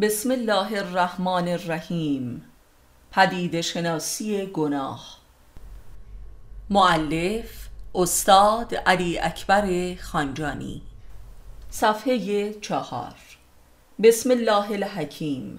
بسم الله الرحمن الرحیم. پدید شناسی گناه. معلف استاد علی اکبر خانجانی. صفحه چهار. بسم الله الحکیم.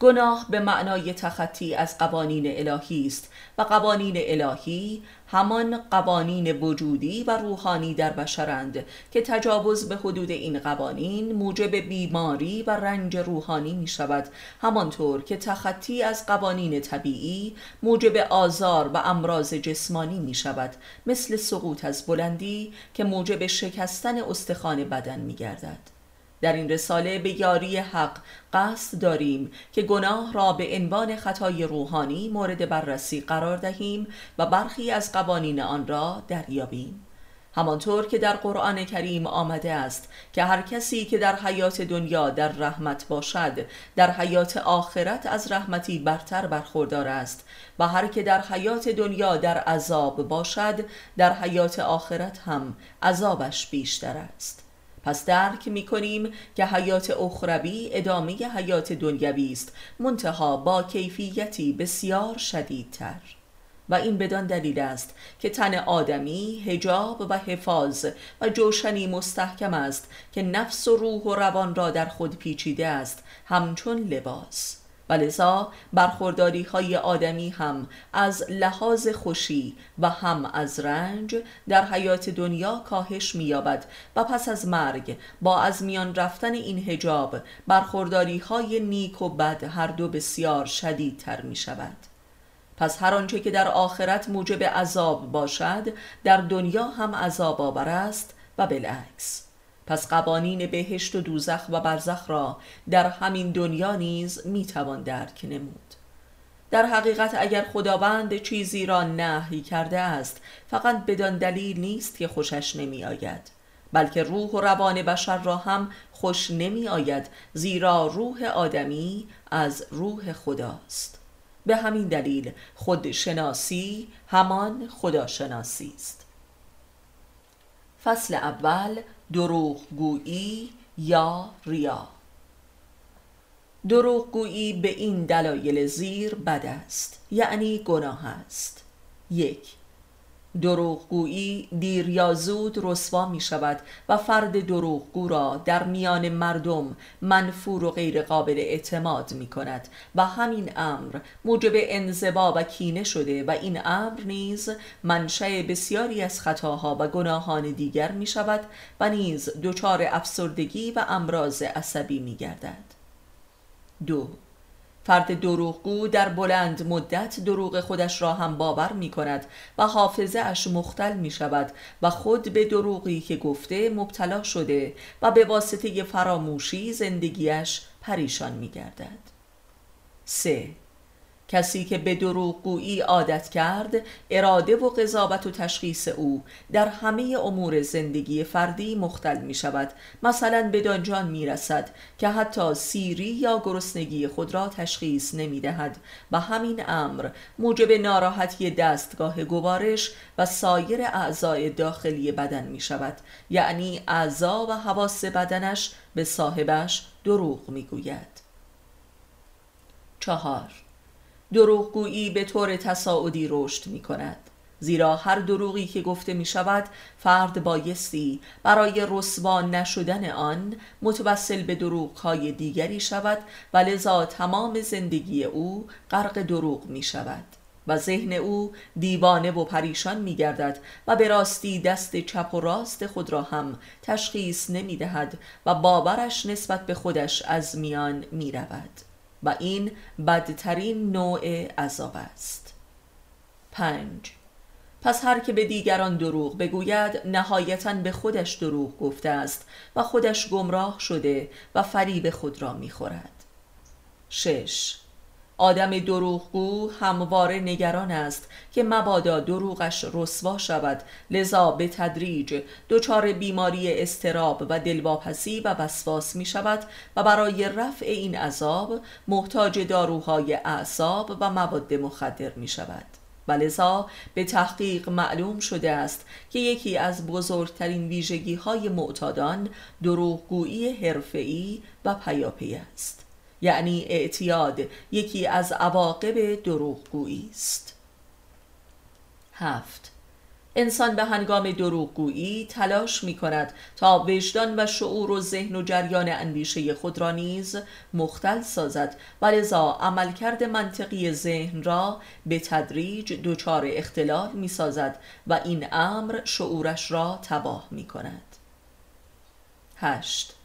گناه به معنای تخطی از قوانین الهی است و قوانین الهی همان قوانین وجودی و روحانی در بشرند که تجاوز به حدود این قوانین موجب بیماری و رنج روحانی می شود همانطور که تخطی از قوانین طبیعی موجب آزار و امراض جسمانی می شود مثل سقوط از بلندی که موجب شکستن استخوان بدن می گردد. در این رساله به یاری حق قصد داریم که گناه را به عنوان خطای روحانی مورد بررسی قرار دهیم و برخی از قوانین آن را دریابیم. همانطور که در قرآن کریم آمده است که هر کسی که در حیات دنیا در رحمت باشد در حیات آخرت از رحمتی برتر برخوردار است و هر که در حیات دنیا در عذاب باشد در حیات آخرت هم عذابش بیشتر است. پس درک می کنیم که حیات اخروی ادامه حیات دنیوی است. منتها با کیفیتی بسیار شدیدتر. و این بدان دلیل است که تن آدمی هجاب و حفاظ و جوشنی مستحکم است که نفس و روح و روان را در خود پیچیده است همچون لباس. و لذا برخورداری های آدمی هم از لحاظ خوشی و هم از رنج در حیات دنیا کاهش می‌یابد و پس از مرگ با از میان رفتن این هجاب برخورداری های نیک و بد هر دو بسیار شدیدتر می شود پس هر آنچه که در آخرت موجب عذاب باشد در دنیا هم عذاب آور است و بالعکس. پس قوانین بهشت و دوزخ و برزخ را در همین دنیا نیز می‌توان درک نمود. در حقیقت اگر خداوند چیزی را نهی کرده است فقط بدان دلیل نیست که خوشش نمی آید بلکه روح و روان بشر را هم خوش نمی آید زیرا روح آدمی از روح خداست. به همین دلیل خودشناسی همان خداشناسی است. فصل اول دروغگویی یا ریا؟ دروغگویی به این دلایل زیر بد است یعنی گناه است. یک دروغگویی دیر یا زود رسوا می شود و فرد دروغگو را در میان مردم منفور و غیر قابل اعتماد می کند و همین امر موجب انزبا و کینه شده و این امر نیز منشأ بسیاری از خطاها و گناهان دیگر می شود و نیز دچار افسردگی و امراض عصبی می گردد دو فرد دروغگو در بلند مدت دروغ خودش را هم باور می کند و حافظه اش مختل می شود و خود به دروغی که گفته مبتلا شده و به واسطه فراموشی زندگیش پریشان می گردد 3. کسی که به دروغگویی عادت کرد اراده و قضاوت و تشخیص او در همه امور زندگی فردی مختل می شود مثلا به دانجان می رسد که حتی سیری یا گرسنگی خود را تشخیص نمی دهد و همین امر موجب ناراحتی دستگاه گوارش و سایر اعضای داخلی بدن می شود یعنی اعضا و حواس بدنش به صاحبش دروغ می گوید چهار دروغگویی به طور تصاعدی رشد می کند زیرا هر دروغی که گفته می شود فرد بایستی برای رسوا نشدن آن متوسل به دروغهای دیگری شود و لذا تمام زندگی او غرق دروغ می شود و ذهن او دیوانه و پریشان می گردد و به راستی دست چپ و راست خود را هم تشخیص نمی دهد و باورش نسبت به خودش از میان می رود و این بدترین نوع عذاب است. پنج. پس هر که به دیگران دروغ بگوید نهایتا به خودش دروغ گفته است و خودش گمراه شده و فریب خود را می‌خورد. شش. آدم دروغگو همواره نگران است که مبادا دروغش رسوا شود. لذا به تدریج دچار بیماری استراب و دلواپسی و وسواس می شود و برای رفع این عذاب محتاج داروهای اعصاب و مواد مخدر می شود. و لذا به تحقیق معلوم شده است که یکی از بزرگترین ویژگی های معتادان دروغگویی حرفه‌ای و پیاپی است. یعنی اعتیاد یکی از عواقب دروغگویی است. هفت. انسان به هنگام دروغگویی تلاش می کند تا وجدان و شعور و ذهن و جریان اندیشه خود را نیز مختل سازد و لذا عملکرد منطقی ذهن را به تدریج دچار اختلال می سازد و این امر شعورش را تباه می کند هشت.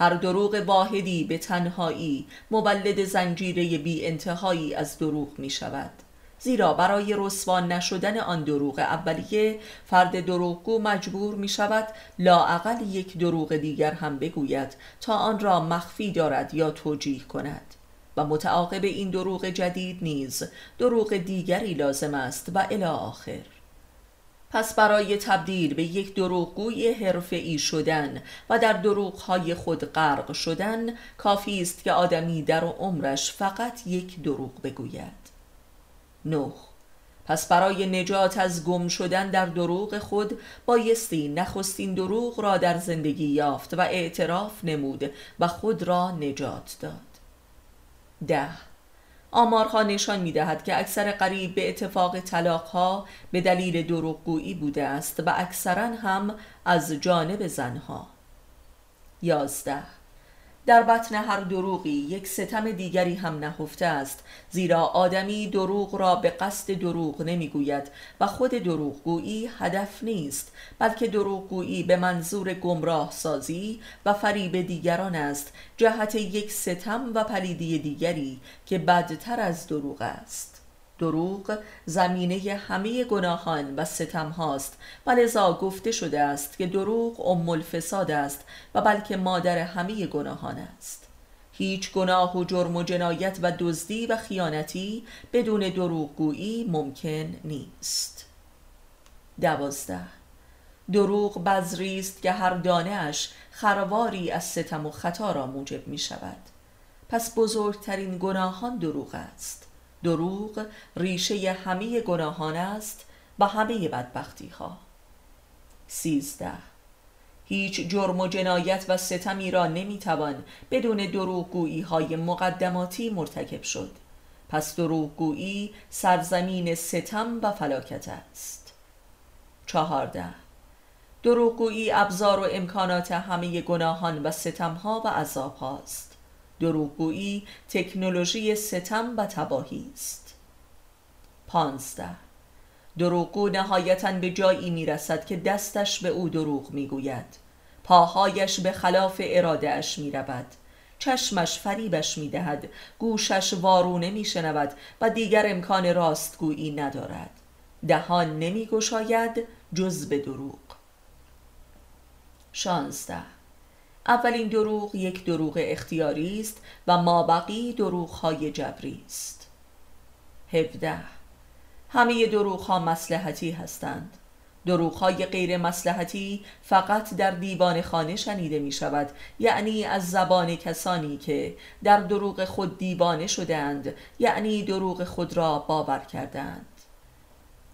هر دروغ واحدی به تنهایی مولد زنجیره بی انتهایی از دروغ می شود. زیرا برای رسوان نشدن آن دروغ اولیه فرد دروغگو مجبور می شود لاعقل یک دروغ دیگر هم بگوید تا آن را مخفی دارد یا توجیه کند. و متعاقب این دروغ جدید نیز دروغ دیگری لازم است و الی آخر. پس برای تبدیل به یک دروغگوی حرفه‌ای شدن و در دروغهای خود غرق شدن کافی است که آدمی در عمرش فقط یک دروغ بگوید. نه. پس برای نجات از گم شدن در دروغ خود بایستی نخستین دروغ را در زندگی یافت و اعتراف نمود و خود را نجات داد. ده. آمارها نشان می دهد که اکثر قریب به اتفاق طلاقها به دلیل دروغگویی بوده است و اکثرا هم از جانب زنها. یازده در بطن هر دروغی یک ستم دیگری هم نهفته است زیرا آدمی دروغ را به قصد دروغ نمی‌گوید و خود دروغگویی هدف نیست بلکه دروغگویی به منظور گمراه سازی و فریب دیگران است جهت یک ستم و پلیدی دیگری که بدتر از دروغ است. دروغ زمینه همه گناهان و ستم هاست. و لذا گفته شده است که دروغ ام الفساد است و بلکه مادر همه گناهان است. هیچ گناه و جرم و جنایت و دزدی و خیانتی بدون دروغگویی ممکن نیست. دوازده. دروغ بذری است که هر دانه اش خرواری از ستم و خطا را موجب می شود پس بزرگترین گناهان دروغ است. دروغ ریشه همه گناهان است و همه بدبختی ها سیزده. هیچ جرم و جنایت و ستمی را نمی‌توان بدون دروغگویی های مقدماتی مرتکب شد. پس دروغگویی سرزمین ستم و فلاکت است. چهارده. دروغگویی ابزار و امکانات همه گناهان و ستمها و عذاب هاست دروغگویی تکنولوژی ستم و تباهی است. پانزده. دروغگو نهایتا به جایی می‌رسد که دستش به او دروغ می‌گوید. پاهایش به خلاف ارادهش می رود چشمش فریبش می دهد گوشش وارونه می شنود و دیگر امکان راستگویی ندارد. دهان نمی گشاید جز به دروغ. شانزده. اولین دروغ یک دروغ اختیاری است و مابقی های جبری است. 17 همه دروغ ها مسلحتی هستند. دروغ های غیر مسلحتی فقط در دیوان خانه شنیده می شود یعنی از زبان کسانی که در دروغ خود دیوانه شدند یعنی دروغ خود را باور کردند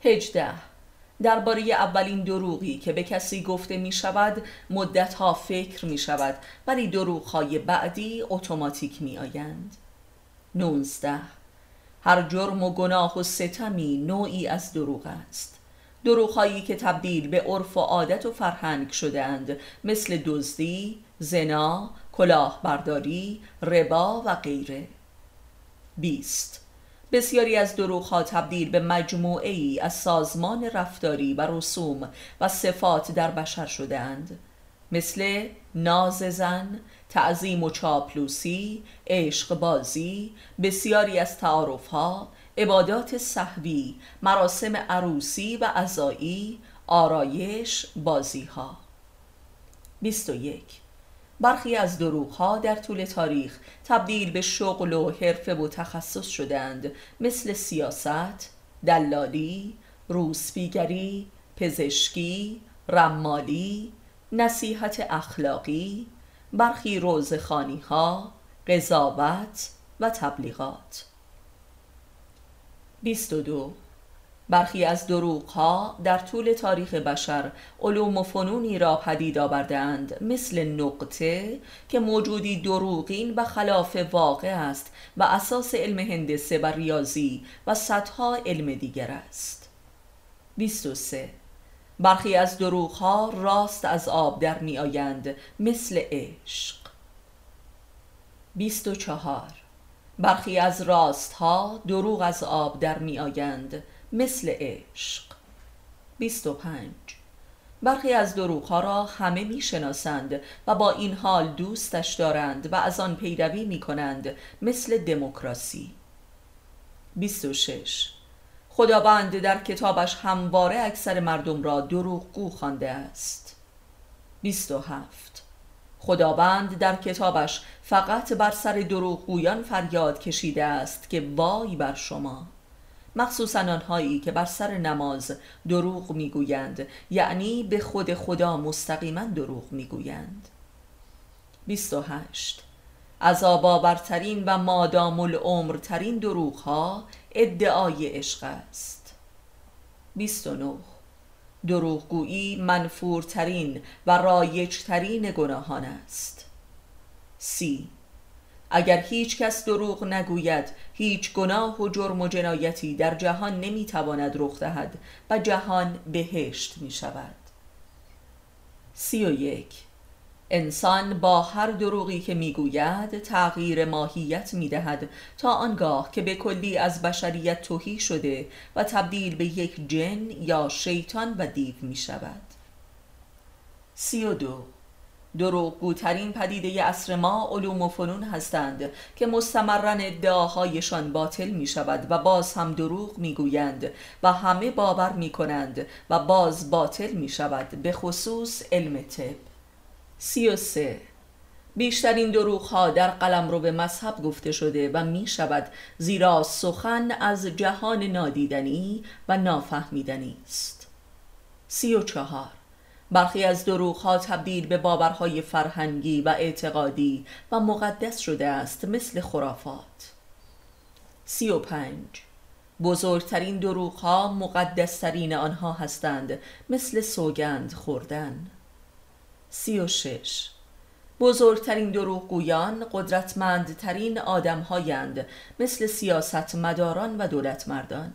هجده. درباره اولین دروغی که به کسی گفته می شود مدتها فکر می شود ولی دروغهای بعدی اتوماتیک می آیند 19 هر جرم و گناه و ستمی نوعی از دروغ است. دروغهایی که تبدیل به عرف و عادت و فرهنگ شدهاند مثل دزدی، زنا، کلاهبرداری، ربا و غیره. 20 بسیاری از دروغ تبدیل به مجموعه ای از سازمان رفتاری و رسوم و صفات در بشر شدهاند. مثل ناز زن، تعظیم و چاپلوسی، عشق بازی، بسیاری از تعارف ها، عبادات صحوی، مراسم عروسی و عزایی، آرایش، بازی ها 21 برخی از ها در طول تاریخ تبدیل به شغل و حرفه و تخصص شدند مثل سیاست، دلالی، روسپیگری، پزشکی، رمالی، نصیحت اخلاقی، برخی روزخانی ها، قضاوت و تبلیغات. 22 برخی از دروغ ها در طول تاریخ بشر علوم و فنونی را پدید آوردند مثل نقطه که موجودی دروغین و خلاف واقع است و اساس علم هندسه و ریاضی و صدها علم دیگر است. 23 برخی از دروغ ها راست از آب در می آیند مثل عشق. 24 برخی از راست ها دروغ از آب در می آیند مثل عشق. 25 برخی از دروغ ها را همه می شناسند و با این حال دوستش دارند و از آن پیروی می کنند مثل دموکراسی. 26 خداوند در کتابش همواره اکثر مردم را دروغگو خوانده است. 27 خداوند در کتابش فقط بر سر دروغگویان فریاد کشیده است که وای بر شما. مخصوصا آنهایی که بر سر نماز دروغ می‌گویند یعنی به خود خدا مستقیما دروغ می‌گویند. 28 عذاب آورترین و مادام العمر ترین دروغ ها ادعای عشق است. 29 دروغگویی منفورترین و رایجترین گناهان است. سی. اگر هیچ کس دروغ نگوید هیچ گناه و جرم و جنایتی در جهان نمی‌تواند رخ دهد و جهان بهشت می شود سی و یک. انسان با هر دروغی که می‌گوید تغییر ماهیت می‌دهد تا آنگاه که به کلی از بشریت توهی شده و تبدیل به یک جن یا شیطان و دیو می شود سی و دو. دروغگوترین پدیده اصر ما علوم و فنون هستند که مستمرن ادعاهایشان باطل می شود و باز هم دروغ می گویند و همه باور می کنند و باز باطل می شود به خصوص علم طب. سی و سه. بیشترین دروغ ها در قلم رو به مذهب گفته شده و می شود زیرا سخن از جهان نادیدنی و نافهمیدنی است. سی و چهار. برخی از دروغ ها تبدیل به باورهای فرهنگی و اعتقادی و مقدس شده است مثل خرافات. سی و پنج. بزرگترین دروغ ها مقدسترین آنها هستند مثل سوگند خوردن. سی و شش. بزرگترین دروغگویان قدرتمندترین آدم هایند مثل سیاست مداران و دولت مردان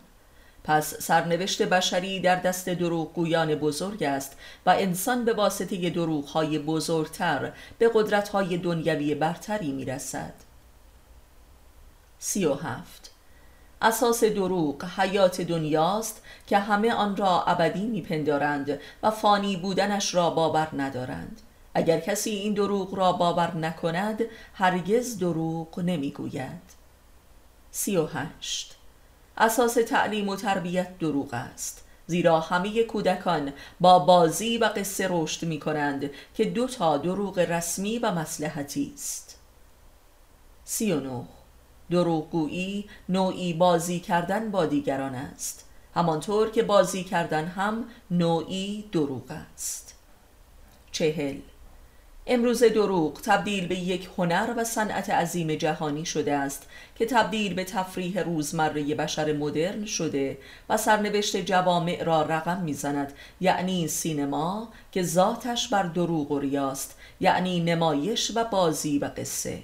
پس سرنوشت بشری در دست دروغگویان بزرگ است و انسان به واسطه دروغهای بزرگتر به قدرتهای دنیوی برتری می رسد سی و هفت. اساس دروغ حیات دنیاست که همه آن را ابدی میپندارند و فانی بودنش را باور ندارند. اگر کسی این دروغ را باور نکند هرگز دروغ نمی‌گوید. سی و هشت. اساس تعلیم و تربیت دروغ است. زیرا همه کودکان با بازی و قصه رشد می کنند که دو تا دروغ رسمی و مسلحتی است. سی و دروغگویی نوعی بازی کردن با دیگران است. همانطور که بازی کردن هم نوعی دروغ است. چهل. امروز دروغ تبدیل به یک هنر و صنعت عظیم جهانی شده است که تبدیل به تفریح روزمره بشر مدرن شده و سرنوشت جوامع را رقم می‌زند. یعنی سینما که ذاتش بر دروغ و ریاست یعنی نمایش و بازی و قصه.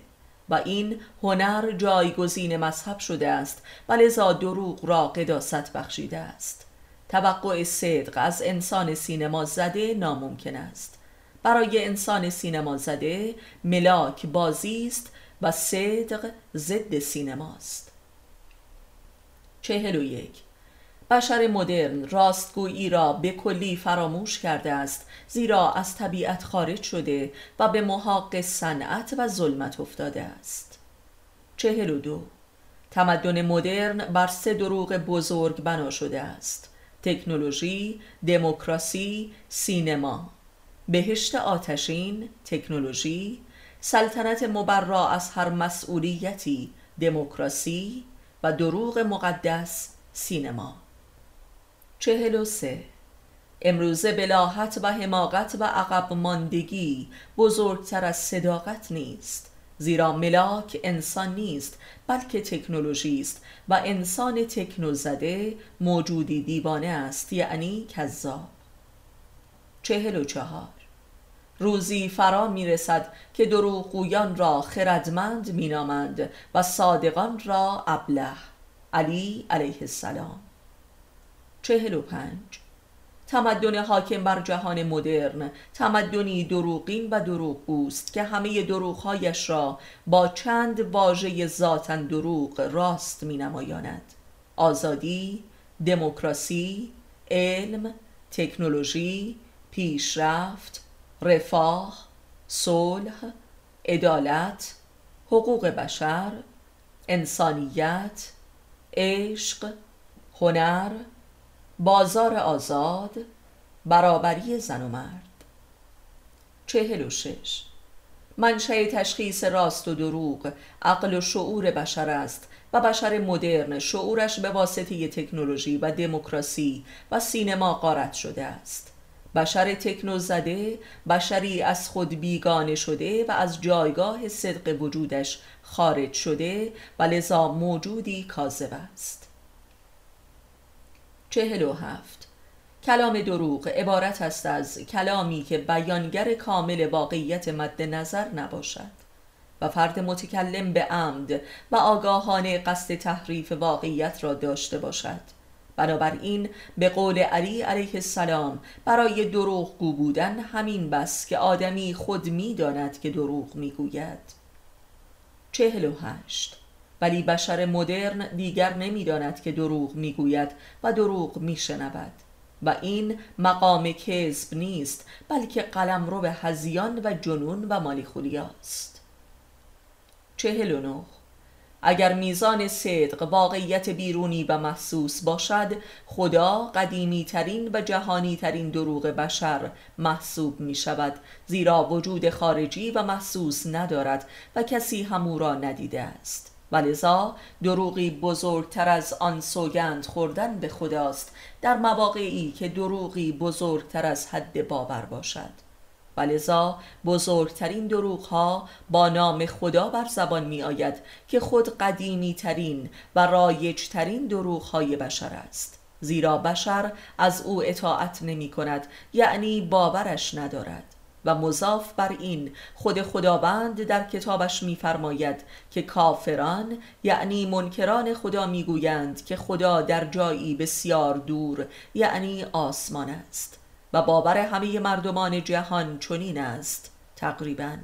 و این هنر جایگزین مذهب شده است و لذا دروغ را قداست بخشیده است. توقع صدق از انسان سینما زده ناممکن است. برای انسان سینما زده ملاک بازی است و صدق ضد سینماست چهل و یک. بشر مدرن راستگویی را به کلی فراموش کرده است زیرا از طبیعت خارج شده و به محاق صنعت و ظلمت افتاده است. چهل و دو. تمدن مدرن بر سه دروغ بزرگ بنا شده است تکنولوژی، دموکراسی، سینما. بهشت آتشین، تکنولوژی سلطنت مبرا از هر مسئولیتی دموکراسی و دروغ مقدس سینما. چهل و سه. امروزه بلاحت و حماقت و عقب ماندگی بزرگتر از صداقت نیست زیرا ملاک انسان نیست بلکه تکنولوژی است و انسان تکنوزده موجودی دیوانه است یعنی کذاب. چهل و چهار. روزی فرا می رسد که دروغگویان را خردمند می نامند و صادقان را ابله. علی علیه السلام. چهل و پنج. تمدن حاکم بر جهان مدرن. تمدنی دروغین و دروغگوست که همه دروغهایش را با چند واژه ذاتا دروغ راست می نمایاند آزادی، دموکراسی، علم، تکنولوژی، پیشرفت، رفاه، صلح، عدالت، حقوق بشر، انسانیت، عشق، هنر، بازار آزاد، برابری زن و مرد. چهل و شش. منشأ تشخیص راست و دروغ عقل و شعور بشر است و بشر مدرن شعورش به واسطه تکنولوژی و دموکراسی و سینما قارت شده است. بشر تکنو زده بشری از خود بیگانه شده و از جایگاه صدق وجودش خارج شده و لذا موجودی کاذب است. چهل و هفت. کلام دروغ عبارت است از کلامی که بیانگر کامل واقعیت مد نظر نباشد و فرد متکلم به عمد و آگاهانه قصد تحریف واقعیت را داشته باشد. بنابراین به قول علی علیه السلام برای دروغ گو بودن همین بس که آدمی خود می‌داند که دروغ می‌گوید. چهل و هشت. ولی بشر مدرن دیگر نمی‌داند که دروغ می‌گوید و دروغ میشنود. و این مقام کذب نیست بلکه قلم رو به هزیان و جنون و مالیخولیاست چهل و نه. اگر میزان صدق واقعیت بیرونی و محسوس باشد خدا قدیمی ترین و جهانی ترین دروغ بشر محسوب می شود زیرا وجود خارجی و محسوس ندارد و کسی همو را ندیده است. ولذا دروغی بزرگتر از آن سوگند خوردن به خداست. در مواقعی که دروغی بزرگتر از حد باور باشد. و لذا بزرگترین دروغ ها با نام خدا بر زبان می آید که خود قدیمی ترین و رایج ترین دروغ های بشر است. زیرا بشر از او اطاعت نمی کند یعنی باورش ندارد. و مضاف بر این خود خداوند در کتابش میفرماید که کافران یعنی منکران خدا می‌گویند که خدا در جایی بسیار دور یعنی آسمان است. و باور همه مردمان جهان چنین است تقریبا.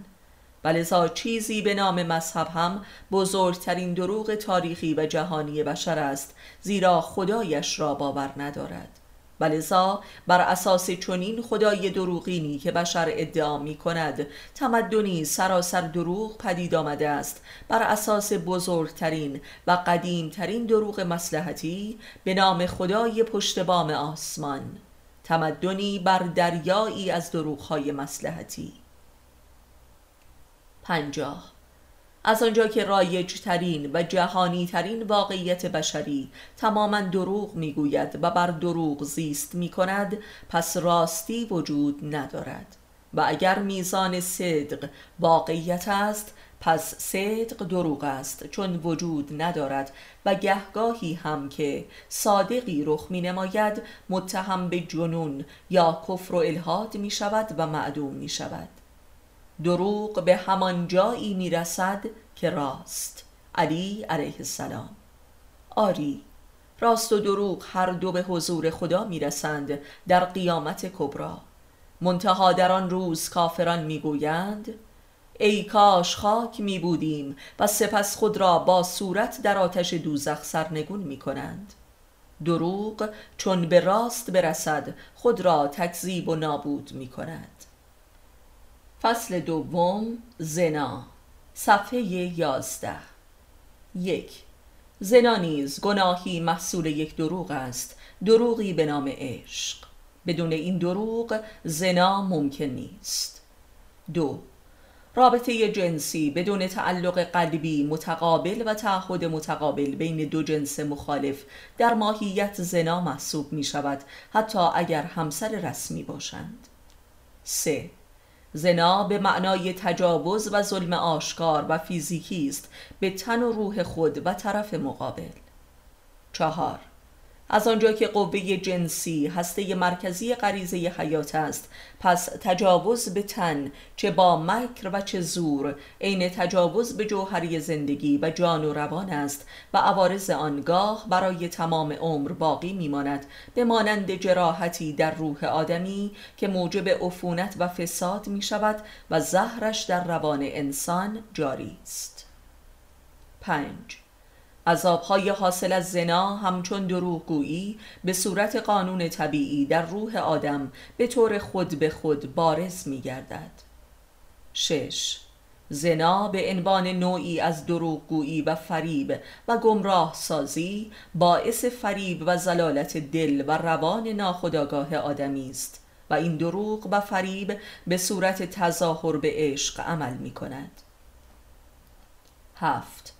ولذا چیزی به نام مذهب هم بزرگترین دروغ تاریخی و جهانی بشر است زیرا خدایش را باور ندارد. ولذا بر اساس چنین خدای دروغینی که بشر ادعا می کند تمدنی سراسر دروغ پدید آمده است. بر اساس بزرگترین و قدیمترین دروغ مسلحتی به نام خدای پشت بام آسمان. تمدنی بر دریایی از دروغهای مسلحتی پنجاه. از آنجا که رایج ترین و جهانی ترین واقعیت بشری تماما دروغ می‌گوید و بر دروغ زیست می کند پس راستی وجود ندارد. و اگر میزان صدق واقعیت است پس صدق دروغ است چون وجود ندارد و گهگاهی هم که صادقی رخ می نماید متهم به جنون یا کفر و الهاد می شود و معدوم می شود دروغ به همان جایی می رسد که راست. علی علیه السلام. آری راست و دروغ هر دو به حضور خدا می رسند در قیامت کبرا منتها در آن روز کافران می گویند ای کاش خاک می بودیم و سپس خود را با صورت در آتش دوزخ سرنگون می کنند. دروغ چون به راست برسد خود را تکذیب و نابود می کند. فصل دوم زنا صفحه یازده. یک زنا نیز گناهی محصول یک دروغ است دروغی به نام عشق. بدون این دروغ زنا ممکن نیست. دو رابطه جنسی بدون تعلق قلبی متقابل و تعهد متقابل بین دو جنس مخالف در ماهیت زنا محسوب می شود حتی اگر همسر رسمی باشند 3. زنا به معنای تجاوز و ظلم آشکار و فیزیکی است به تن و روح خود و طرف مقابل چهار از آنجا که قوه جنسی هسته مرکزی غریزه حیات است. پس تجاوز به تن چه با مکر و چه زور. عین تجاوز به جوهری زندگی و جان و روان است و عوارض آنگاه برای تمام عمر باقی میماند. به مانند جراحتی در روح آدمی که موجب عفونت و فساد می شود و زهرش در روان انسان جاری است. پنج. عذابهای حاصل از زنا همچون دروغگویی به صورت قانون طبیعی در روح آدم به طور خود به خود بارز می گردد 6. زنا به عنوان نوعی از دروغگویی و فریب و گمراه سازی باعث فریب و زلالت دل و روان ناخداگاه آدمی است و این دروغ و فریب به صورت تظاهر به عشق عمل می کند هفت.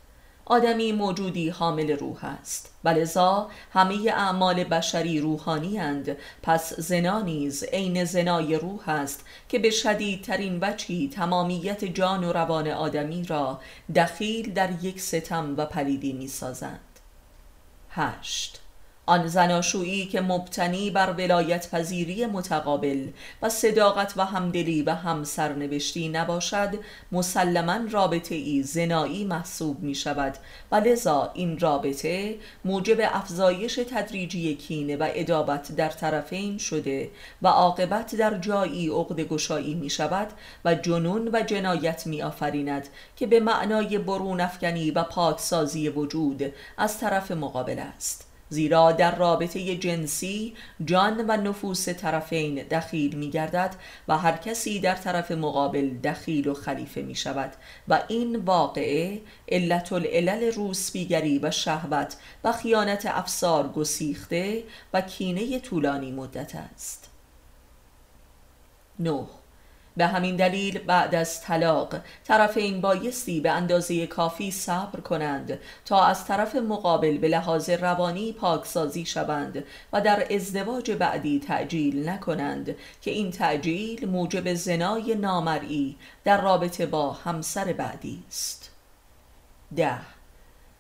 آدمی موجودی حامل روح است. ولذا همه اعمال بشری روحانی اند پس زنا نیز عین زنای روح است که به شدیدترین وجهی تمامیت جان و روان آدمی را دخیل در یک ستم و پلیدی می سازند هشت. آن زناشویی که مبتنی بر ولایت پذیری متقابل و صداقت و همدلی و هم سرنوشتی نباشد مسلما رابطه ای زنایی محسوب می شود و لذا این رابطه موجب افزایش تدریجی کینه و ادابت در طرفین شده و عاقبت در جایی عقد گشایی می شود و جنون و جنایت می آفریند که به معنای برون افکنی و پاکسازی وجود از طرف مقابل است. زیرا در رابطه جنسی جان و نفوس طرفین دخیل می گردد و هر کسی در طرف مقابل دخیل و خلیفه می شود و این واقعه علت العلل روسبیگری و شهوت و خیانت افسار گسیخته و کینه طولانی مدت است. نه به همین دلیل بعد از طلاق طرفین بایستی به اندازه کافی صبر کنند تا از طرف مقابل به لحاظ روانی پاکسازی شوند و در ازدواج بعدی تعجیل نکنند که این تعجیل موجب زنای نامرئی در رابطه با همسر بعدی است. ده.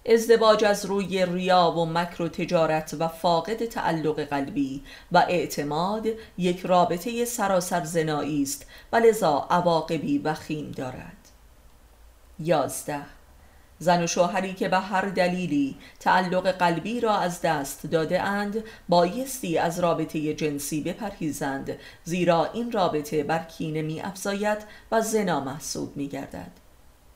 ازدواج از روی ریا و مکر و تجارت و فاقد تعلق قلبی و اعتماد یک رابطه سراسر زنایی است و لذا عواقبی وخیم دارد. یازده. زن و شوهری که به هر دلیلی تعلق قلبی را از دست داده اند بایستی از رابطه جنسی بپرهیزند زیرا این رابطه بر کینه می افزاید و زنا محسوب می گردد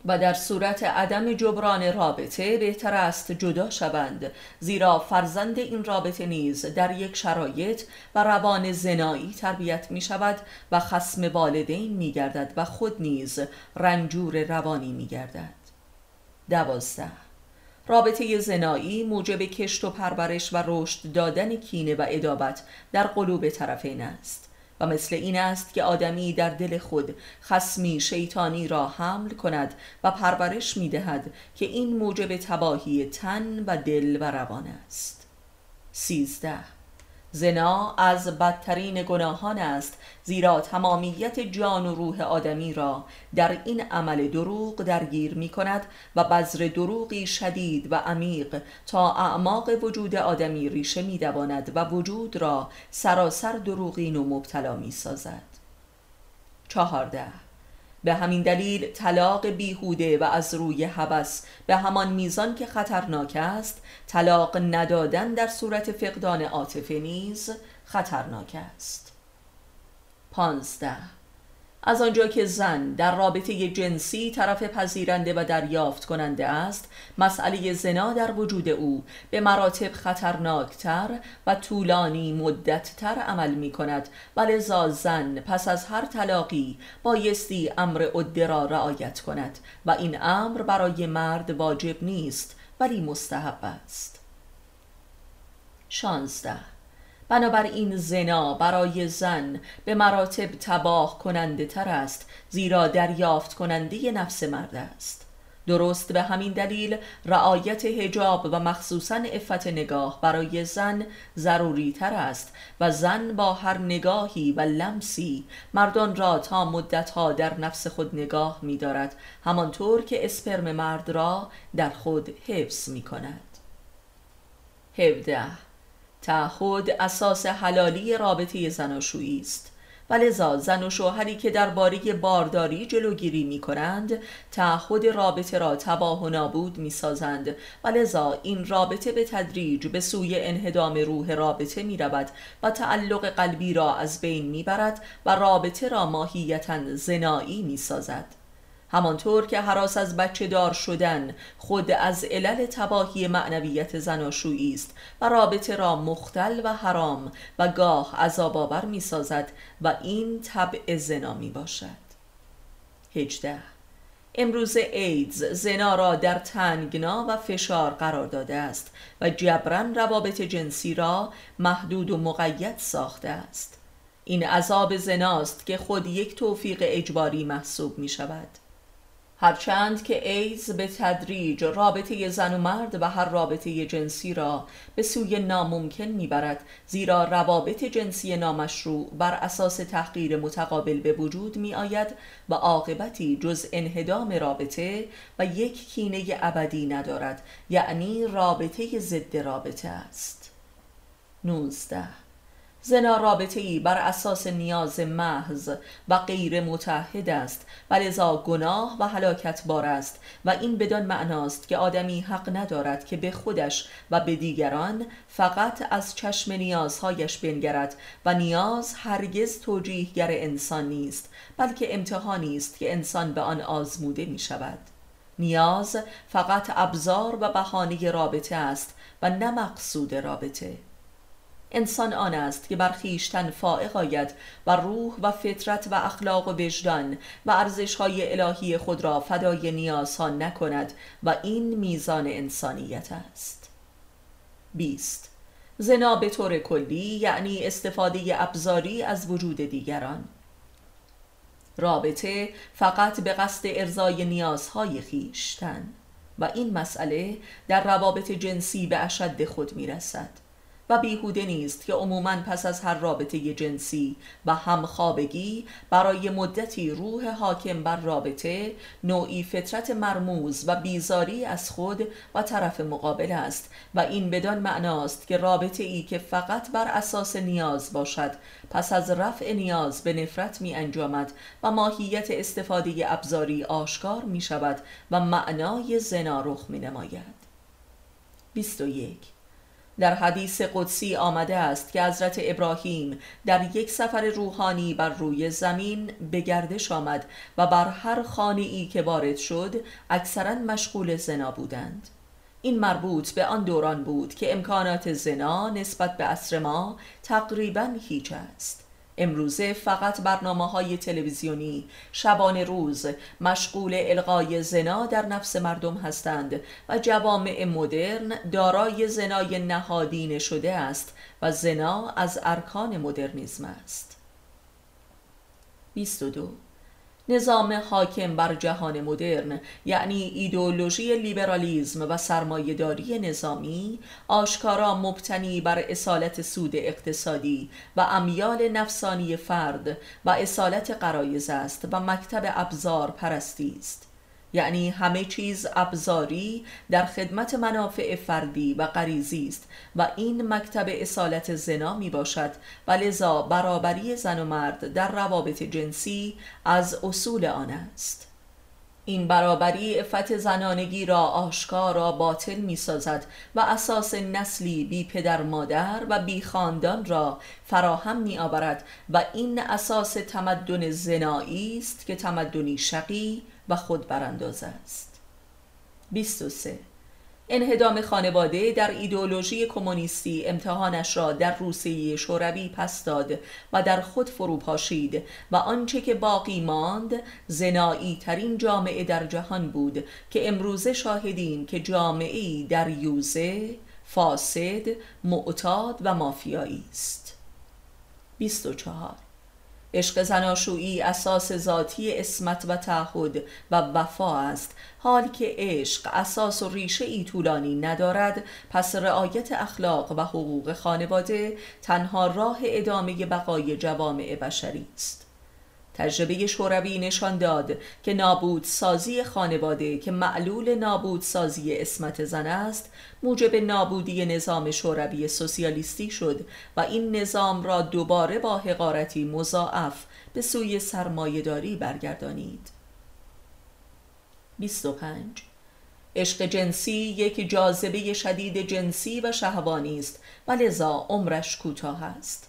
و در صورت عدم جبران رابطه بهتر است جدا شوند زیرا فرزند این رابطه نیز در یک شرایط و روان زنایی تربیت می شود و خسم والدین می گردد و خود نیز رنجور روانی می گردد دوازده. رابطه زنایی موجب کشت و پرورش و رشد دادن کینه و ادابت در قلوب طرفین است. و مثل این است که آدمی در دل خود خسمی شیطانی را حمل کند و پرورش می دهد که این موجب تباهی تن و دل و روان است. سیزده زنا از بدترین گناهان است زیرا تمامیت جان و روح آدمی را در این عمل دروغ درگیر می کند و بذر دروغی شدید و عمیق تا اعماق وجود آدمی ریشه می و وجود را سراسر دروغین و مبتلا می سازد چهارده. به همین دلیل طلاق بیهوده و از روی هوس به همان میزان که خطرناک است طلاق ندادن در صورت فقدان عاطفه نیز خطرناک است. پانزده از آنجا که زن در رابطه جنسی طرف پذیرنده و دریافت کننده است مسئله زنا در وجود او به مراتب خطرناکتر و طولانی مدتتر عمل می کند و زن پس از هر طلاقی بایستی امر عده را رعایت کند و این امر برای مرد واجب نیست ولی مستحب است. شانزده بنابراین زنا برای زن به مراتب تباه کننده تر است زیرا دریافت کننده نفس مرد است. درست به همین دلیل رعایت هجاب و مخصوصا افت نگاه برای زن ضروری تر است و زن با هر نگاهی و لمسی مردان را تا مدتها در نفس خود نگاه می دارد همانطور که اسپرم مرد را در خود حفظ می کند 17 تعهد اساس حلالی رابطه زناشویی است. و لذا زن و شوهری که درباره بارداری جلوگیری می کنند تعهد رابطه را تباه و نابود می سازند و لذا این رابطه به تدریج به سوی انهدام روح رابطه می رود و تعلق قلبی را از بین می برد و رابطه را ماهیتا زنایی می سازد همانطور که حراس از بچه دار شدن خود از علل تباهی معنویت زناشویی است و رابطه را مختل و حرام و گاه عذاب می سازد و این طبع زنا می باشد 18 امروز ایدز زنا را در تنگنا و فشار قرار داده است و جبران روابط جنسی را محدود و مقید ساخته است. این عذاب زناست که خود یک توفیق اجباری محسوب می شود هرچند که ایز به تدریج رابطه زن و مرد و هر رابطه جنسی را به سوی ناممکن می‌برد زیرا روابط جنسی نامشروع بر اساس تحقیر متقابل به وجود می آید و عاقبتی جز انهدام رابطه و یک کینه ابدی ندارد یعنی رابطه ضد رابطه است. 19 زنا رابطه ای بر اساس نیاز محض و غیر متحد است و لذا گناه و حلاکت بار است و این بدان معناست که آدمی حق ندارد که به خودش و به دیگران فقط از چشم نیازهایش بنگرد و نیاز هرگز توجیهگر انسان نیست بلکه امتحانی است که انسان به آن آزموده می شود نیاز فقط ابزار و بهانه رابطه است و نه مقصود رابطه. انسان آن است که بر خویشتن فائق آید و روح و فطرت و اخلاق و وجدان و ارزشهای الهی خود را فدای نیازها نکند و این میزان انسانیت است. 20 زنا به طور کلی یعنی استفاده ابزاری از وجود دیگران. رابطه فقط به قصد ارزای نیازهای خیشتن و این مسئله در روابط جنسی به اشد خود می رسد و بیهوده نیست که عموما پس از هر رابطه جنسی و همخوابگی برای مدتی روح حاکم بر رابطه نوعی فطرت مرموز و بیزاری از خود و طرف مقابل است و این بدان معناست که رابطه ای که فقط بر اساس نیاز باشد پس از رفع نیاز به نفرت می انجامد و ماهیت استفاده ابزاری آشکار می شود و معنای زنا رخ می نماید 21 در حدیث قدسی آمده است که حضرت ابراهیم در یک سفر روحانی بر روی زمین به گردش آمد و بر هر خانه ای که وارد شد اکثرا مشغول زنا بودند. این مربوط به آن دوران بود که امکانات زنا نسبت به عصر ما تقریبا هیچ است. امروزه فقط برنامه های تلویزیونی. شبان روز مشغول القای زنا در نفس مردم هستند و جوامع مدرن دارای زنای نهادین شده است و زنا از ارکان مدرنیزم است. 22 نظام حاکم بر جهان مدرن یعنی ایدئولوژی لیبرالیزم و سرمایهداری نظامی آشکارا مبتنی بر اصالت سود اقتصادی و امیال نفسانی فرد و اصالت قرایز است و مکتب ابزار پرستی است. یعنی همه چیز ابزاری در خدمت منافع فردی و غریزی است و این مکتب اصالت زنا می باشد. و لذا برابری زن و مرد در روابط جنسی از اصول آن است. این برابری افت زنانگی را آشکارا باطل می سازد و اساس نسلی بی پدر مادر و بی خاندان را فراهم می آورد و این اساس تمدن زنایی است که تمدنی شقی و خود برانداز است. 23 انهدام خانواده در ایدئولوژی کمونیستی امتحانش را در روسیه شوروی پس داد و در خود فرو پاشید و آنچه که باقی ماند زنایی ترین جامعه در جهان بود که امروزه شاهدیم که جامعه در یوزه فاسد معتاد و مافیایی است. 24 عشق زناشویی اساس ذاتی اسمت و تعهد و وفا است. حال که عشق اساس و ریشه ای طولانی ندارد پس رعایت اخلاق و حقوق خانواده تنها راه ادامه بقای جوامع بشری است. تجربه شوروی نشان داد که نابود سازی خانواده که معلول نابود سازی اسمت زن است موجب نابودی نظام شوروی سوسیالیستی شد و این نظام را دوباره با حقارتی مضاعف به سوی سرمایهداری برگردانید. 25 عشق جنسی یک جاذبه شدید جنسی و شهوانی است و لذا عمرش کوتاه است.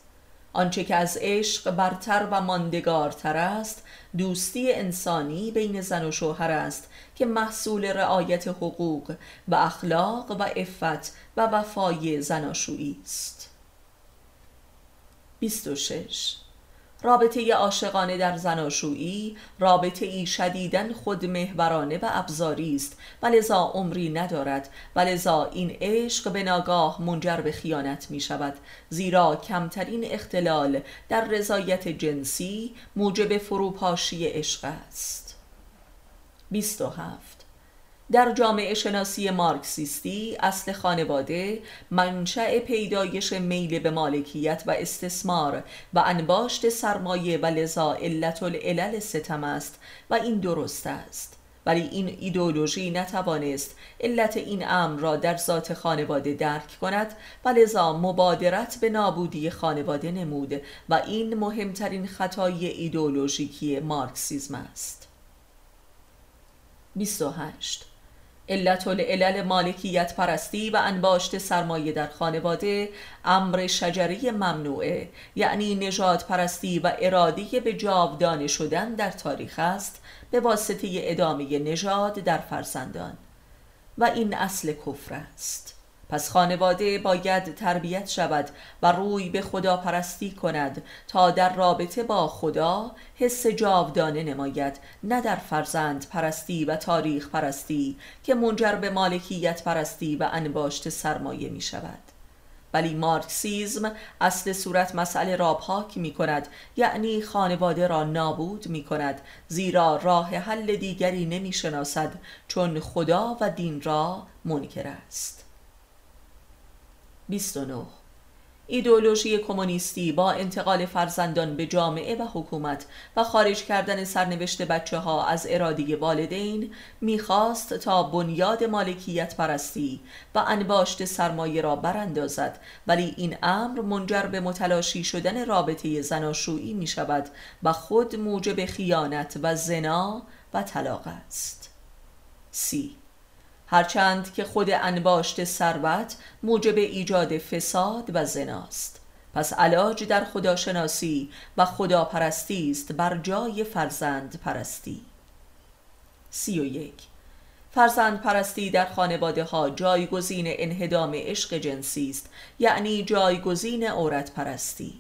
آنچه که از عشق برتر و ماندگارتر است دوستی انسانی بین زن و شوهر است که محصول رعایت حقوق و اخلاق و عفت و وفای زناشویی است. 26 رابطه عاشقانه در زناشویی رابطه ای شدیدن خودمهورانه و ابزاری است. و لذا عمری ندارد و لذا این عشق به ناگاه منجر به خیانت می شود زیرا کمترین اختلال در رضایت جنسی موجب فروپاشی عشق است. 27 در جامعه شناسی مارکسیستی اصل خانواده منشأ پیدایش میل به مالکیت و استثمار و انباشت سرمایه و لذا علت العلل ستم است و این درست است. ولی این ایدولوژی نتوانست علت این امر را در ذات خانواده درک کند و لذا مبادرت به نابودی خانواده نمود و این مهمترین خطای ایدولوژیکی مارکسیزم است. 28 علت العلل مالکیت پرستی و انباشت سرمایه در خانواده امر شجری ممنوعه. یعنی نجات پرستی و ارادی به جاودانه شدن در تاریخ است به واسطه ادامه نژاد در فرزندان. و این اصل کفر است. پس خانواده باید تربیت شود و روی به خدا پرستی کند تا در رابطه با خدا حس جاودانه نماید نه در فرزند پرستی و تاریخ پرستی که منجر به مالکیت پرستی و انباشت سرمایه می شود. ولی مارکسیزم اصل صورت مسئله را پاک می کند یعنی خانواده را نابود می کند زیرا راه حل دیگری نمی شناسد چون خدا و دین را منکر است. 29 ایدئولوژی کمونیستی با انتقال فرزندان به جامعه و حکومت و خارج کردن سرنوشت بچه ها از ارادی والدین می‌خواست تا بنیاد مالکیت پرستی و انباشت سرمایه را براندازد ولی این امر منجر به متلاشی شدن رابطه زناشویی می شود و خود موجب خیانت و زنا و طلاق است. سی. هرچند که خود انباشت ثروت موجب ایجاد فساد و زناست. پس علاج در خداشناسی و خداپرستی است بر جای فرزند پرستی. سی و یک. فرزند پرستی در خانواده ها جایگزین انهدام عشق جنسی است یعنی جایگزین عورت پرستی.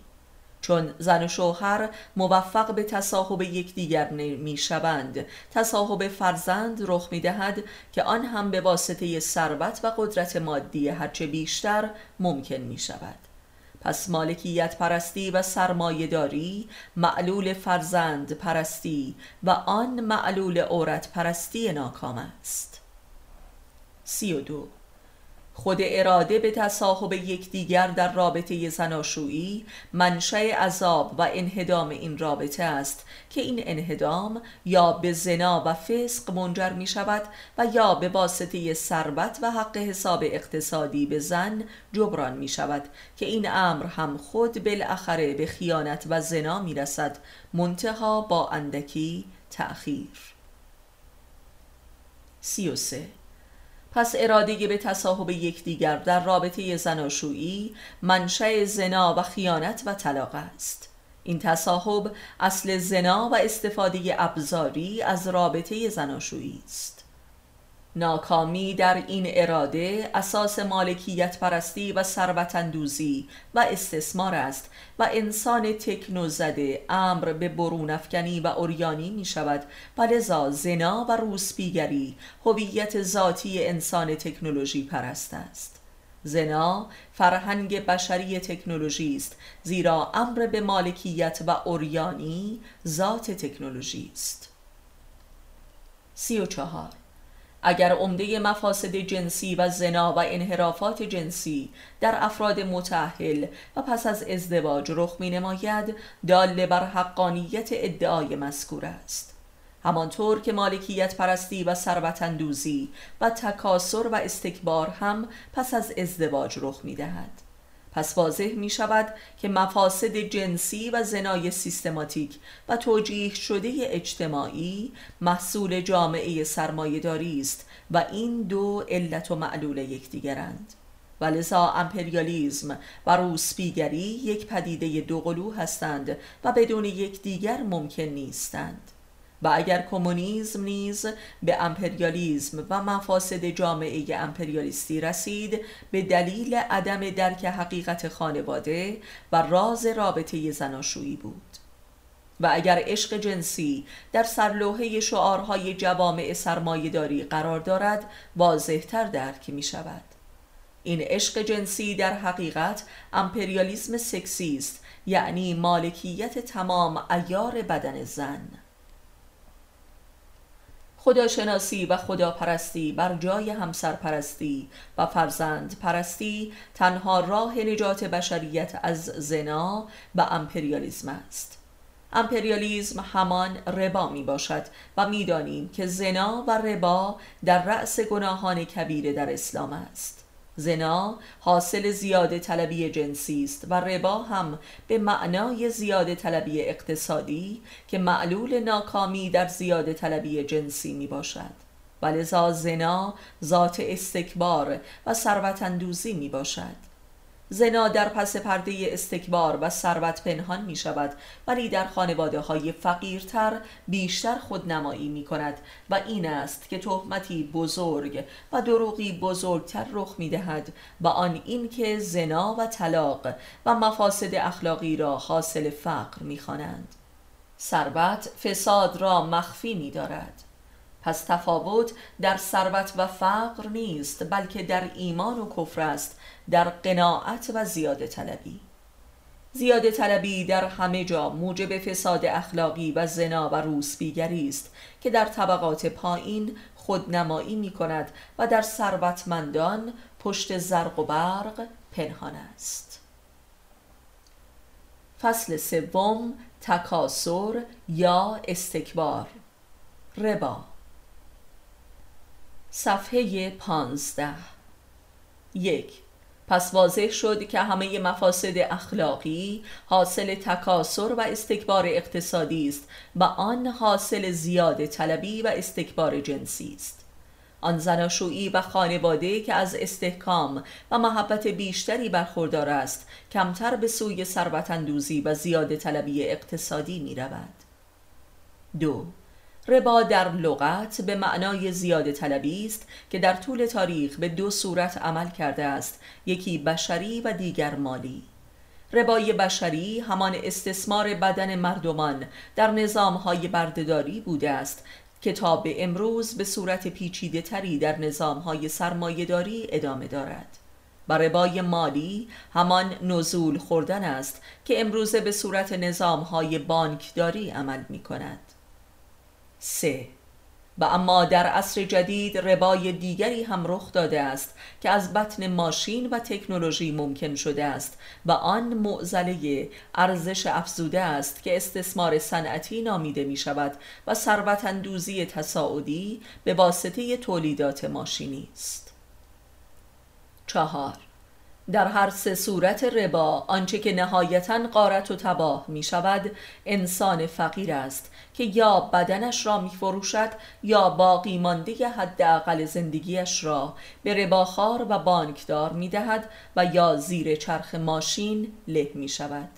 چون زن و شوهر موفق به تصاحب یکدیگر می شوند. تصاحب فرزند رخ می دهد که آن هم به واسطه ثروت و قدرت مادی هرچه بیشتر ممکن می شود. پس مالکیت پرستی و سرمایه داری معلول فرزند پرستی و آن معلول عورت پرستی ناکام است. سی و دو. خود اراده به تصاحب یکدیگر در رابطه زناشویی منشأ عذاب و انهدام این رابطه است که این انهدام یا به زنا و فسق منجر می شود و یا به واسطه ثروت و حق حساب اقتصادی به زن جبران می شود که این امر هم خود بالاخره به خیانت و زنا می رسد منتها با اندکی تأخیر. سی و سه پس اراده به تصاحب یکدیگر در رابطه زناشویی منشأ زنا و خیانت و طلاق است. این تصاحب اصل زنا و استفاده ابزاری از رابطه زناشویی است. ناکامی در این اراده اساس مالکیت پرستی و ثروتاندوزی و استثمار است و انسان تکنو زده امر به برون افکنی و اوریانی می شود و لذا زنا و روسپیگری هویت ذاتی انسان تکنولوژی پرست است. زنا فرهنگ بشری تکنولوژی است زیرا امر به مالکیت و اوریانی ذات تکنولوژی است. سی و چهار. اگر عمده مفاسد جنسی و زنا و انحرافات جنسی در افراد متأهل و پس از ازدواج رخ می نماید دال بر حقانیت ادعای مذکور است همانطور که مالکیت پرستی و ثروت و تکاسر و استکبار هم پس از ازدواج رخ می دهد. پس واضح می شود که مفاسد جنسی و زنای سیستماتیک و توجیه شده اجتماعی محصول جامعه سرمایهداری است و این دو علت و معلول یکدیگرند. و لذا امپریالیزم و روسپیگری یک پدیده دوقلو هستند و بدون یکدیگر ممکن نیستند. و اگر کمونیسم نیز به امپریالیزم و مفاسد جامعه امپریالیستی رسید به دلیل عدم درک حقیقت خانواده و راز رابطه زناشویی بود. و اگر عشق جنسی در سرلوحه شعارهای جوامع سرمایهداری قرار دارد واضحتر درک می شود این عشق جنسی در حقیقت امپریالیسم سکسی است یعنی مالکیت تمام ایار بدن زن. خداشناسی و خداپرستی بر جای همسرپرستی و فرزند پرستی تنها راه نجات بشریت از زنا و امپریالیزم است. امپریالیزم همان ربا می باشد و می‌دانیم که زنا و ربا در رأس گناهان کبیره در اسلام است. زنا حاصل زیاده طلبی جنسی است و ربا هم به معنای زیاده طلبی اقتصادی که معلول ناکامی در زیاده طلبی جنسی می باشد ولذا زنا ذات استکبار و ثروت می باشد زنا در پس پرده استکبار و ثروت پنهان می شود ولی در خانواده های فقیرتر بیشتر خودنمایی می کند و این است که تهمتی بزرگ و دروغی بزرگتر رخ می دهد و آن این که زنا و طلاق و مفاسد اخلاقی را حاصل فقر می خوانند. ثروت فساد را مخفی می دارد پس تفاوت در ثروت و فقر نیست بلکه در ایمان و کفر است در قناعت و زیاده طلبی. زیاده طلبی در همه جا موجب فساد اخلاقی و زنا و روسبیگری است که در طبقات پایین خودنمایی می کند و در ثروتمندان پشت زرق و برق پنهان است. فصل سوم تکاسر یا استکبار. ربا. صفحه پانزده. یک. پس واضح شد که همه مفاسد اخلاقی حاصل تکاسر و استکبار اقتصادی است و آن حاصل زیاده طلبی و استکبار جنسی است آن زناشویی و خانواده که از استحکام و محبت بیشتری برخوردار است کمتر به سوی ثروتاندوزی و زیاده طلبی اقتصادی می رود. دو ربا در لغت به معنای زیاده طلبی است که در طول تاریخ به دو صورت عمل کرده است یکی بشری و دیگر مالی. ربای بشری همان استثمار بدن مردمان در نظامهای بردهداری بوده است که تا به امروز به صورت پیچیده تری در نظامهای سرمایهداری ادامه دارد. و ربای مالی همان نزول خوردن است که امروزه به صورت نظامهای بانکداری عمل می کند سه. و اما در عصر جدید ربای دیگری هم رخ داده است که از بطن ماشین و تکنولوژی ممکن شده است و آن معزله ارزش افزوده است که استثمار صنعتی نامیده می شود و ثروت اندوزی تصاعدی به واسطه تولیدات ماشینی است. چهار. در هر سه صورت ربا آنچه که نهایتا قارت و تباه می شود انسان فقیر است که یا بدنش را می فروشد یا باقی مانده حداقل زندگیش را به رباخار و بانکدار می دهد و یا زیر چرخ ماشین له می شود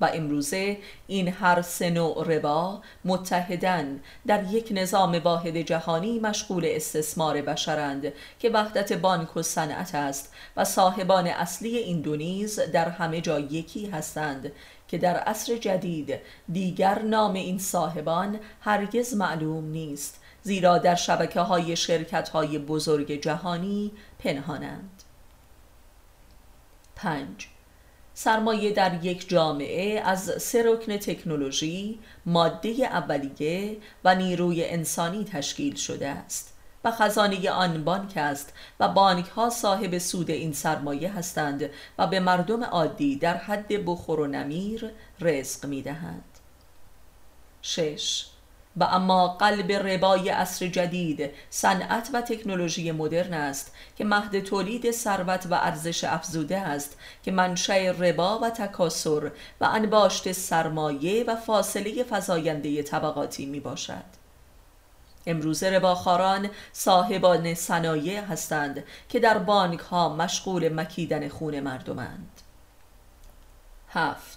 و امروزه این هر سه نوع ربا متحدن در یک نظام واحد جهانی مشغول استثمار بشرند که وحدت بانک و صنعت است و صاحبان اصلی این دو در همه جا یکی هستند که در عصر جدید دیگر نام این صاحبان هرگز معلوم نیست زیرا در شبکه های شرکت های بزرگ جهانی پنهانند. پنج. سرمایه در یک جامعه از سه رکن تکنولوژی، ماده اولیه و نیروی انسانی تشکیل شده است. و خزانه آن بانک است و بانک ها صاحب سود این سرمایه هستند و به مردم عادی در حد بخور و نمیر رزق می دهند. شش و اما قلب ربای عصر جدید صنعت و تکنولوژی مدرن است که مهد تولید ثروت و ارزش افزوده است که منشأ ربا و تکاسر و انباشت سرمایه و فاصله فزاینده طبقاتی می باشد امروز رباخاران صاحبان صنایع هستند که در بانک ها مشغول مکیدن خون مردمند. هفت.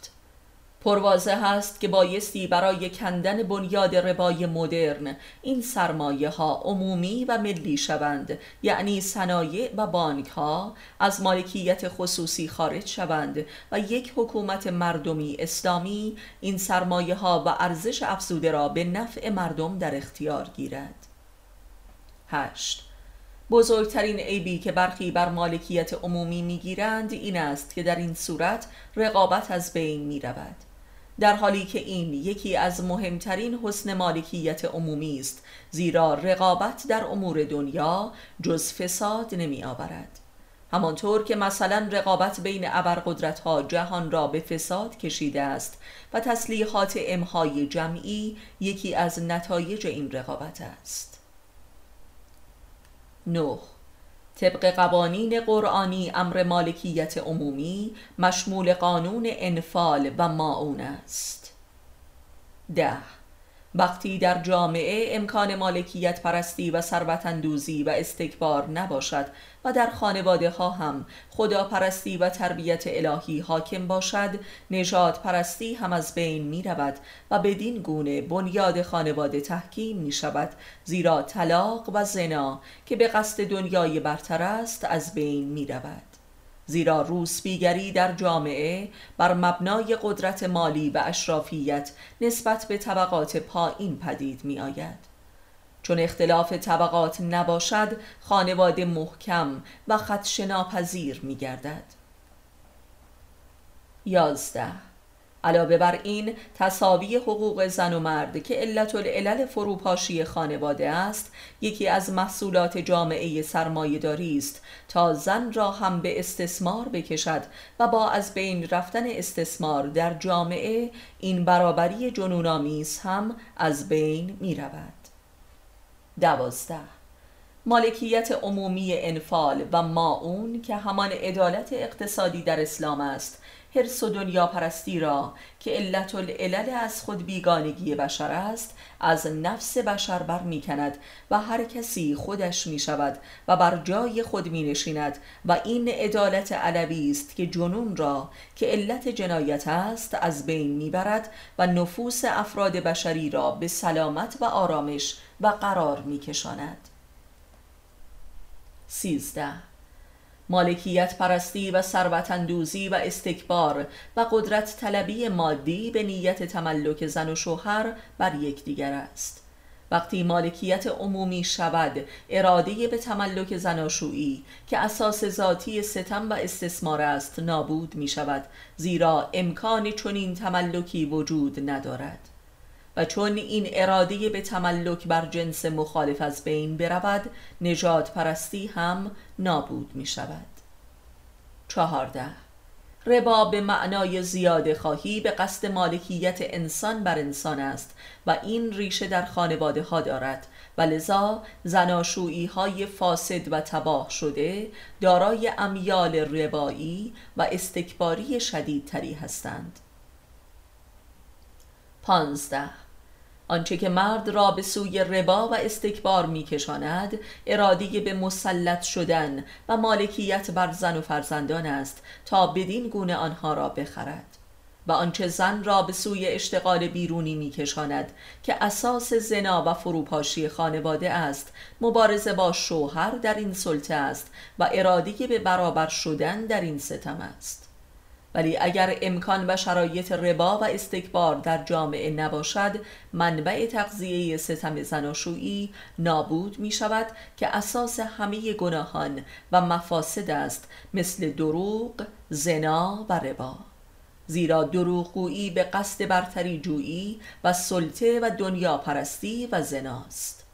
پروازه هست که بایستی برای کندن بنیاد ربای مدرن این سرمایه ها عمومی و ملی شوند یعنی صنایع و بانک ها از مالکیت خصوصی خارج شوند و یک حکومت مردمی اسلامی این سرمایه ها و ارزش افزوده را به نفع مردم در اختیار گیرد. 8 بزرگترین عیبی که برخی بر مالکیت عمومی می‌گیرند این است که در این صورت رقابت از بین می رود در حالی که این یکی از مهمترین حسن مالکیت عمومی است زیرا رقابت در امور دنیا جز فساد نمی آورد همانطور که مثلا رقابت بین ابرقدرت ها جهان را به فساد کشیده است و تسلیحات امهای جمعی یکی از نتایج این رقابت است. 9 طبق قوانین قرآنی امر مالکیت عمومی مشمول قانون انفال و معون است. ده. وقتی در جامعه امکان مالکیت پرستی و ثروت و استکبار نباشد و در خانواده ها هم خدا پرستی و تربیت الهی حاکم باشد نجات پرستی هم از بین می رود و بدین گونه بنیاد خانواده تحکیم می شود زیرا طلاق و زنا که به قصد دنیای برتر است از بین می رود. زیرا روسبیگری در جامعه بر مبنای قدرت مالی و اشرافیت نسبت به طبقات پایین پدید می آید چون اختلاف طبقات نباشد خانواده محکم و خدشناپذیر می گردد یازده علاوه بر این تصاوی حقوق زن و مرد که علت العلل فروپاشی خانواده است یکی از محصولات جامعه سرمایهداری است. تا زن را هم به استثمار بکشد و با از بین رفتن استثمار در جامعه این برابری جنونآمیز هم از بین می رود دوازده. مالکیت عمومی انفال و ماون که همان عدالت اقتصادی در اسلام است حرس و دنیا پرستی را که علت العلل از خود بیگانگی بشر است از نفس بشر بر می کند و هر کسی خودش می شود و بر جای خود می نشیند و این عدالت علوی است که جنون را که علت جنایت است از بین می برد و نفوس افراد بشری را به سلامت و آرامش و قرار می کشاند سیزده مالکیت پرستی و ثروتاندوزی و استکبار و قدرت طلبی مادی به نیت تملک زن و شوهر بر یکدیگر است. وقتی مالکیت عمومی شود اراده به تملک زناشویی که اساس ذاتی ستم و استثمار است نابود می شود زیرا امکان چنین تملکی وجود ندارد. چون این اراده به تملک بر جنس مخالف از بین برود نجات پرستی هم نابود می شود چهارده. ربا به معنای زیاده خواهی به قصد مالکیت انسان بر انسان است و این ریشه در خانواده ها دارد. و لذا زناشویی های فاسد و تباه شده دارای امیال ربایی و استکباری شدیدتری هستند. پانزده. آنچه که مرد را به سوی ربا و استکبار میکشاند ارادی به مسلط شدن و مالکیت بر زن و فرزندان است تا بدین گونه آنها را بخرد و آنچه زن را به سوی اشتغال بیرونی میکشاند که اساس زنا و فروپاشی خانواده است مبارزه با شوهر در این سلطه است و ارادی به برابر شدن در این ستم است. ولی اگر امکان و شرایط ربا و استکبار در جامعه نباشد منبع تغذیه ستم زناشویی نابود می شود که اساس همه گناهان و مفاسد است مثل دروغ، زنا و ربا. زیرا دروغگویی به قصد برتری جویی و سلطه و دنیا پرستی و زناست.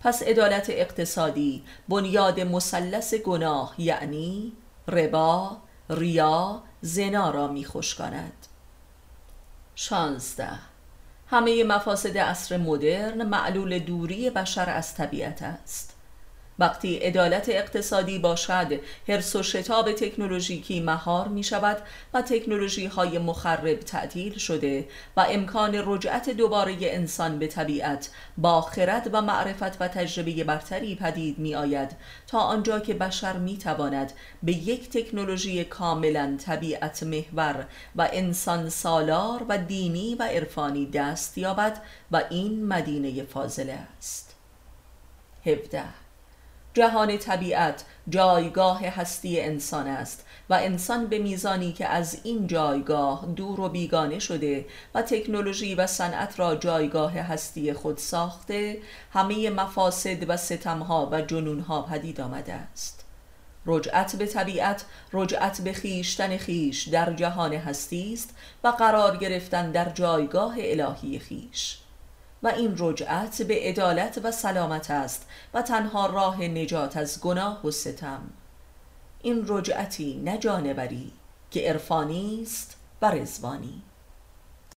پس عدالت اقتصادی بنیاد مثلث گناه یعنی ربا، ریا، زنا را میخوش کند شانزده. همه مفاسد عصر مدرن معلول دوری بشر از طبیعت است. وقتی عدالت اقتصادی باشد حرس و شتاب تکنولوژیکی مهار می شود و تکنولوژی های مخرب تعطیل شده و امکان رجعت دوباره انسان به طبیعت با خرد و معرفت و تجربه برتری پدید می آید تا آنجا که بشر می تواند به یک تکنولوژی کاملا طبیعت محور و انسان سالار و دینی و عرفانی دست یابد و این مدینه فاضله است. 17 جهان طبیعت جایگاه هستی انسان است و انسان به میزانی که از این جایگاه دور و بیگانه شده و تکنولوژی و صنعت را جایگاه هستی خود ساخته همه مفاسد و ستمها و جنونها پدید آمده است. رجعت به طبیعت رجعت به خیشتن خیش در جهان هستی است و قرار گرفتن در جایگاه الهی خیش و این رجعت به عدالت و سلامت است و تنها راه نجات از گناه و ستم. این رجعتی نه جانوری که عرفانی است و رزوانی